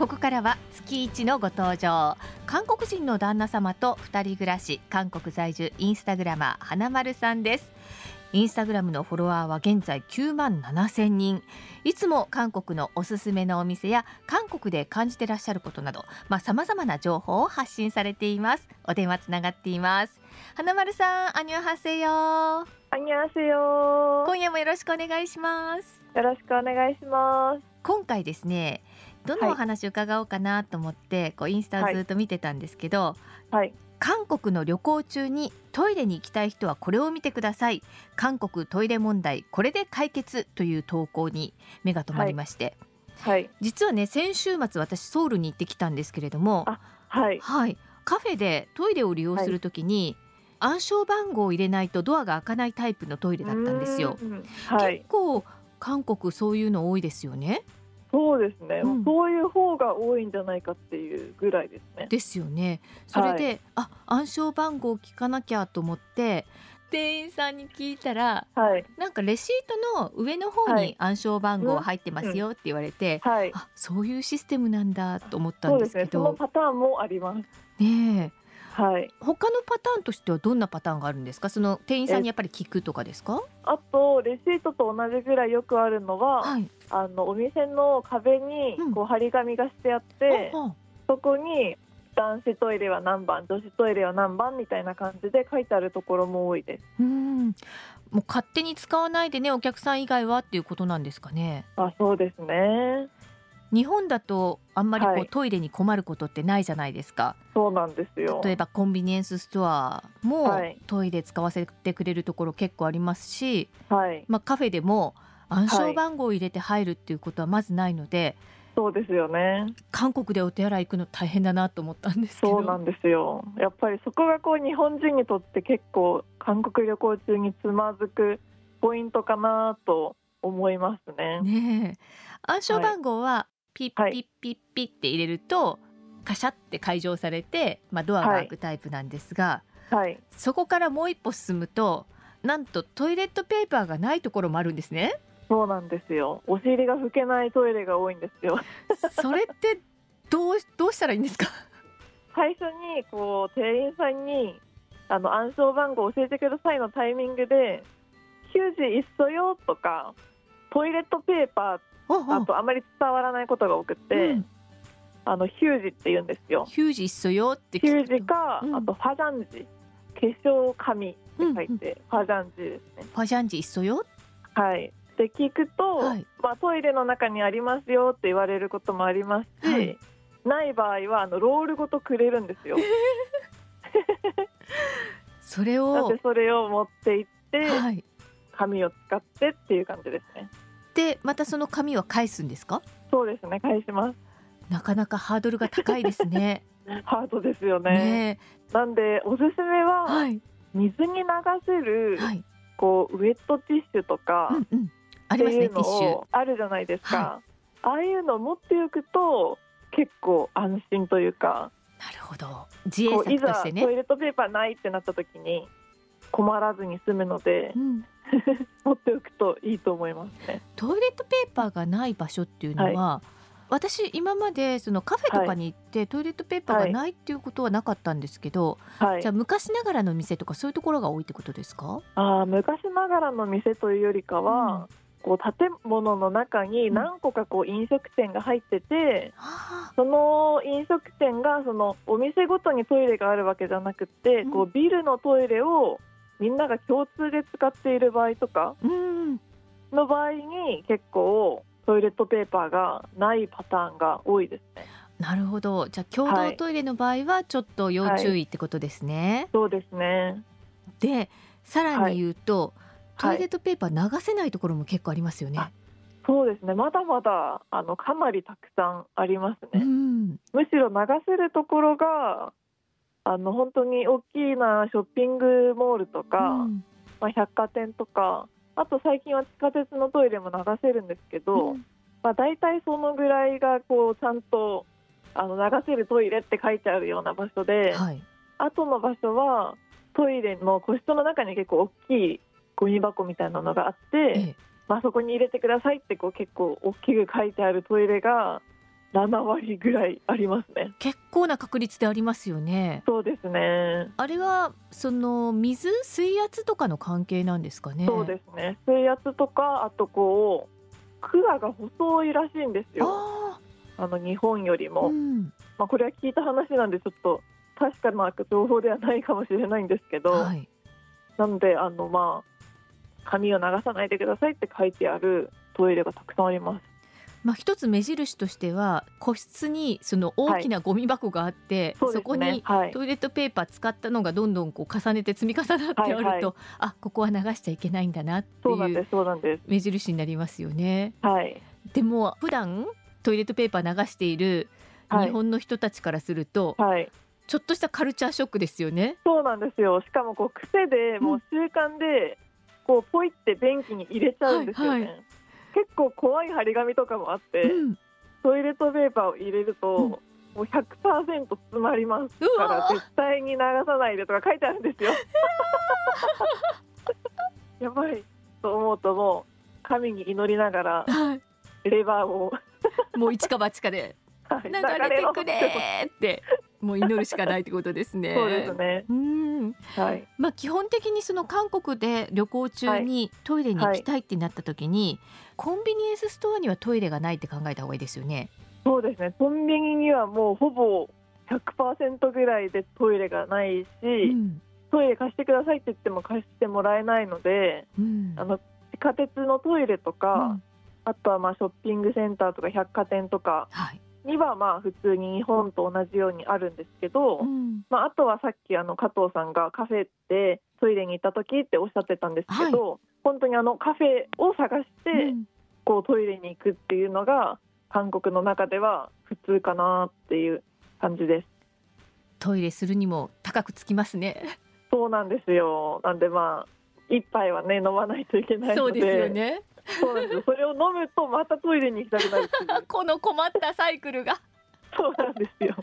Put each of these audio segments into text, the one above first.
ここからは月一のご登場。韓国人の旦那様と二人暮らし韓国在住インスタグラマー花丸さんです。インスタグラムのフォロワーは現在9万7千人。いつも韓国のおすすめのお店や韓国で感じてらっしゃることなどまあ様々な情報を発信されています。お電話つながっています。花丸さんアニョハセヨ。アニョハセヨ。今夜もよろしくお願いします。よろしくお願いします。今回ですねどのお話伺おうかなと思って、はい、こうインスタをずっと見てたんですけど、はい、韓国の旅行中にトイレに行きたい人はこれを見てください。韓国トイレ問題これで解決という投稿に目が留まりまして、はい、実はね先週末私ソウルに行ってきたんですけれどもはい、はい、カフェでトイレを利用するときに、暗証番号を入れないとドアが開かないタイプのトイレだったんですよ。はい、結構韓国そういうの多いですよね。そうですね、うん、そういう方が多いんじゃないかっていうぐらいですね。ですよね。それで、はい、あ暗証番号聞かなきゃと思って店員さんに聞いたら、はい、なんかレシートの上の方に暗証番号入ってますよって言われて、はい、あそういうシステムなんだと思ったんですけど。そ、ね、のパターンもあります。ねはい、他のパターンとしてはどんなパターンがあるんですか？その店員さんにやっぱり聞くとかですか？あとレシートと同じぐらいよくあるのは、はい、あのお店の壁にこう張り紙がしてあって、うん、そこに男子トイレは何番女子トイレは何番みたいな感じで書いてあるところも多いです。うん。もう勝手に使わないでねお客さん以外はっていうことなんですかね？あそうですね日本だとあんまりこう、はい、トイレに困ることってないじゃないですか。そうなんですよ。例えばコンビニエンスストアも、はい、トイレ使わせてくれるところ結構ありますし、はい、まあカフェでも暗証番号を入れて入るっていうことはまずないので、そうですよね。韓国でお手洗い行くの大変だなと思ったんですそうなんですよ。やっぱりそこがこう日本人にとって結構韓国旅行中につまずくポイントかなと思いますね。ね暗証番号はピッピッピッピッって入れると、カシャって解錠されて、まあ、ドアが開くタイプなんですが、はい、そこからもう一歩進むとなんとトイレットペーパーがないところもあるんですね。そうなんですよ。お尻が拭けないトイレが多いんですよ。それってどうどうしたらいいんですか。最初にこう店員さんにあの暗証番号教えてくださいのタイミングで「9時いっそよ」とか「トイレットペーパーあとあまり伝わらないことが多くて、うん、あのヒュージって言うんですよ。ヒュージっそよってヒュージか、うん、あとファジャンジ。化粧紙って書いて、うん、ファジャンジですね。ファジャンジいっそよ。はい。で聞くと、はい、まあ、トイレの中にありますよって言われることもありますし、はい、ない場合はあのロールごとくれるんですよ。それをそれを持って行って、はい、紙を使ってっていう感じですね。でまたその紙は返すんですか？そうですね返します。なかなかハードルが高いですね。ハードですよね、ね、なんでおすすめは、はい、水に流せる、はい、こうウェットティッシュとか、うんうん、ありますねティッシュ。あるじゃないですか、はい、ああいうのを持っておくと結構安心というかなるほど。自衛策としてね。トイレットペーパーないってなった時に困らずに済むので、うん、持っておくといいと思いますね。トイレットペーパーがない場所っていうのは、はい、私今までそのカフェとかに行って、トイレットペーパーがないっていうことはなかったんですけど、はい、じゃあ昔ながらの店とかそういうところが多いってことですか？あ昔ながらの店というよりかは、うん。こう建物の中に何個かこう飲食店が入ってて、うん、その飲食店がそのお店ごとにトイレがあるわけじゃなくて、うん、こうビルのトイレをみんなが共通で使っている場合とかの場合に結構トイレットペーパーがないパターンが多いですね。なるほど。じゃあ共同トイレの場合はちょっと要注意ってことですね。はい、そうですね。で、さらに言うと、はい、トイレットペーパー流せないところも結構ありますよね。そうですね。まだまだあのかなりたくさんありますね。うん、むしろ流せるところがあの本当に大きなショッピングモールとか、うん、まあ、百貨店とかあと最近は地下鉄のトイレも流せるんですけど、うん、まあ、大体そのぐらいがこうちゃんとあの流せるトイレって書いてあるような場所で、はい、後の場所はトイレの個室の中に結構大きいゴミ箱みたいなのがあって、ええ、まあ、そこに入れてくださいってこう結構大きく書いてあるトイレが7割ぐらいありますね。結構な確率でありますよね。そうですね。あれはその水水圧とかの関係なんですかね？そうですね。水圧とかあとこう管が細いらしいんですよ。あの日本よりも、うん、まあ、これは聞いた話なんでちょっと確かな情報ではないかもしれないんですけど、はい、なのであのまあ髪を流さないでくださいって書いてあるトイレがたくさんありますまあ、一つ目印としては個室にその大きなゴミ箱があって、はい、そこにトイレットペーパー使ったのがどんどんこう重ねて積み重なってあると、はい。はい、あここは流しちゃいけないんだなっていう目印になりますよね。はい、でも普段トイレットペーパー流している日本の人たちからすると、はい、ちょっとしたカルチャーショックですよね。そうなんですよ。しかもこう癖でもう習慣で、こうポイって便器に入れちゃうんですよね。はいはい結構怖い張り紙とかもあって、うん、トイレットペーパーを入れると、うん、もう100%詰まりますから絶対に流さないでとか書いてあるんですよ。やばいと思うともう神に祈りながらレバーを。もう一か八かで。流れてくれってもう祈るしかないってことですね。そうですね。うん、はい。まあ基本的にその韓国で旅行中にトイレに行きたいってなった時に、はい、コンビニエンスストアにはトイレがないって考えた方がいいですよね。そうですね。コンビニにはもうほぼ100%ぐらいでトイレがないし、うん、トイレ貸してくださいって言っても貸してもらえないので、うん、あの地下鉄のトイレとか、うん、あとはまあショッピングセンターとか百貨店とか。はいにはまあ普通に日本と同じようにあるんですけど、うん、まあ、あとはさっきあの加藤さんがカフェでトイレに行った時っておっしゃってたんですけど、はい、本当にあのカフェを探してこうトイレに行くっていうのが韓国の中では普通かなっていう感じです。トイレするにも高くつきますね。そうなんですよ。なんでまあ一杯はね飲まないといけないので。そうですよね。そうなんです。それを飲むとまたトイレに行きたくなる この困ったサイクルが。そうなんですよ。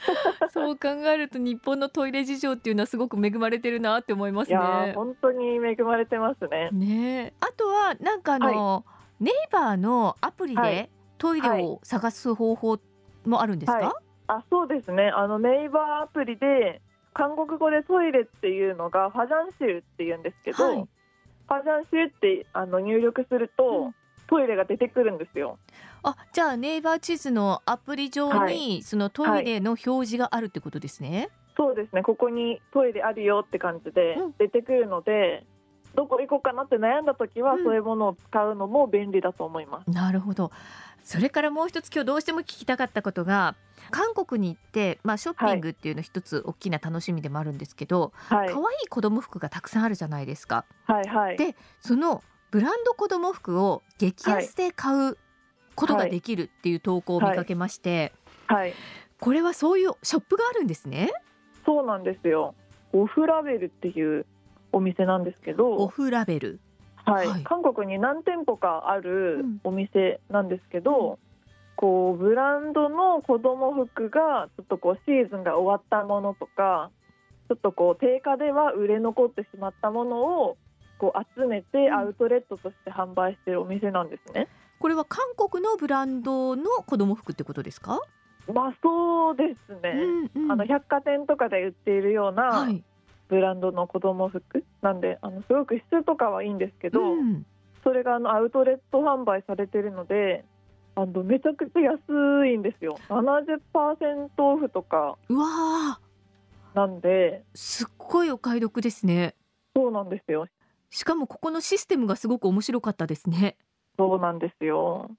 そう考えると日本のトイレ事情っていうのはすごく恵まれてるなって思いますね。本当に恵まれてますね。ねあとはなんかあの、はい、ネイバーのアプリでトイレを探す方法もあるんですか、はい。はい、あそうですね。あのネイバーアプリで韓国語でトイレっていうのがファジャンシルっていうんですけど、パジャンシュってあの入力すると、うん、トイレが出てくるんですよ。あじゃあネイバー地図のアプリ上に、はい、そのトイレの表示があるってことですね、はい、そうですね。ここにトイレあるよって感じで出てくるので、うん、どこ行こうかなって悩んだ時は、そういうものを使うのも便利だと思います。なるほど。それからもう一つ今日どうしても聞きたかったことが韓国に行って、まあ、ショッピングっていうの一つ大きな楽しみでもあるんですけど、はい、可愛い子供服がたくさんあるじゃないですか。はいはい、でそのブランド子供服を激安で買うことができるっていう投稿を見かけまして、はい、はい、これはそういうショップがあるんですね？そうなんですよ。オフラベルっていうお店なんですけどオフラベル。はい、はい、韓国に何店舗かあるお店なんですけど、うん、こうブランドの子供服がちょっとこうシーズンが終わったものとかちょっとこう定価では売れ残ってしまったものをこう集めてアウトレットとして販売しているお店なんですね。これは韓国のブランドの子供服ってことですか？まあそうですね。うんうん、あの百貨店とかで売っているような、はい、ブランドの子供服なんであのすごく質とかはいいんですけど、うん、それがあのアウトレット販売されてるのであのめちゃくちゃ安いんですよ。70%オフとかうわなんですっごいお買い得ですね。そうなんですよ。しかもここのシステムがすごく面白かったですね。そうなんですよ。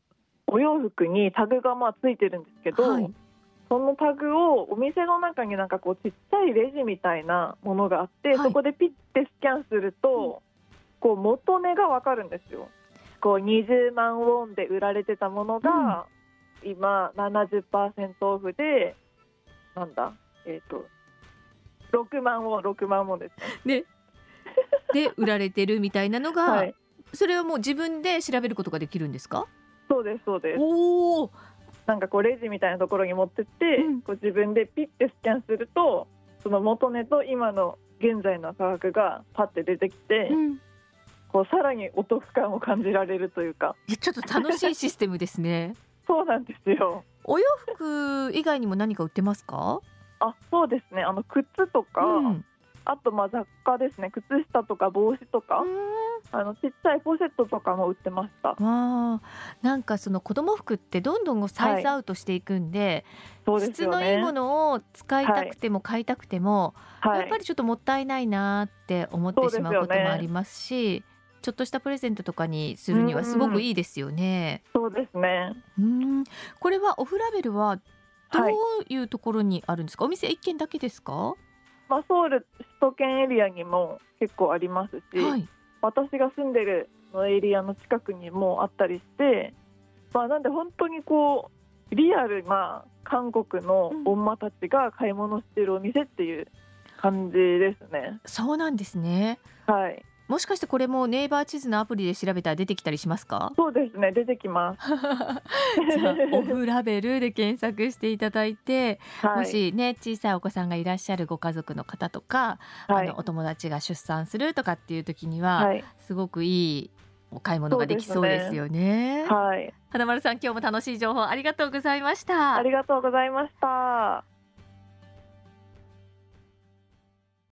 お洋服にタグがまあついてるんですけど、はいそのタグをお店の中になんかこうちっちゃいレジみたいなものがあって、はい、そこでピッてスキャンすると、こう元値がわかるんですよ。こう20万ウォンで売られてたものが、うん、今70%オフでなんだ？えっ、ー、と6万ウォン6万ウォンですね。で売られてるみたいなのが、はい、それはもう自分で調べることができるんですか？そうですそうです。おおなんかこうレジみたいなところに持ってって、うん、こう自分でピッてスキャンするとその元値と今の現在の価格がパッて出てきて、うん、こうさらにお得感を感じられるというか。ちょっと楽しいシステムですね。そうなんですよ。お洋服以外にも何か売ってますか？あそうですね。あの靴とか、うん、あとまあ雑貨ですね靴下とか帽子とかあのちっちゃいポシェットとかも売ってましたわなんかその子供服ってどんどんサイズアウトしていくんではいでね、質のいいものを使いたくても買いたくても、はい、やっぱりちょっともったいないなって思ってしまうこともありますし。ちょっとしたプレゼントとかにするにはすごくいいですよね。うそうですね。うん、これはオフラベルはどういうところにあるんですか？はい、お店一軒だけですか？まあソウル首都圏エリアにも結構ありますし、はい、私が住んでるのエリアの近くにもあったりして、まあなんで本当にこうリアルな韓国の女たちが買い物してるお店っていう感じですね。うん、そうなんですね。はい。もしかしてこれもネイバー地図のアプリで調べたら出てきたりしますか？そうですね出てきます じゃあオフラベルで検索していただいて、はい、もしね小さいお子さんがいらっしゃるご家族の方とか、はい、あのお友達が出産するとかっていう時には、はい、すごくいいお買い物ができそうですよね。ねはい。花丸さん今日も楽しい情報ありがとうございました。ありがとうございました。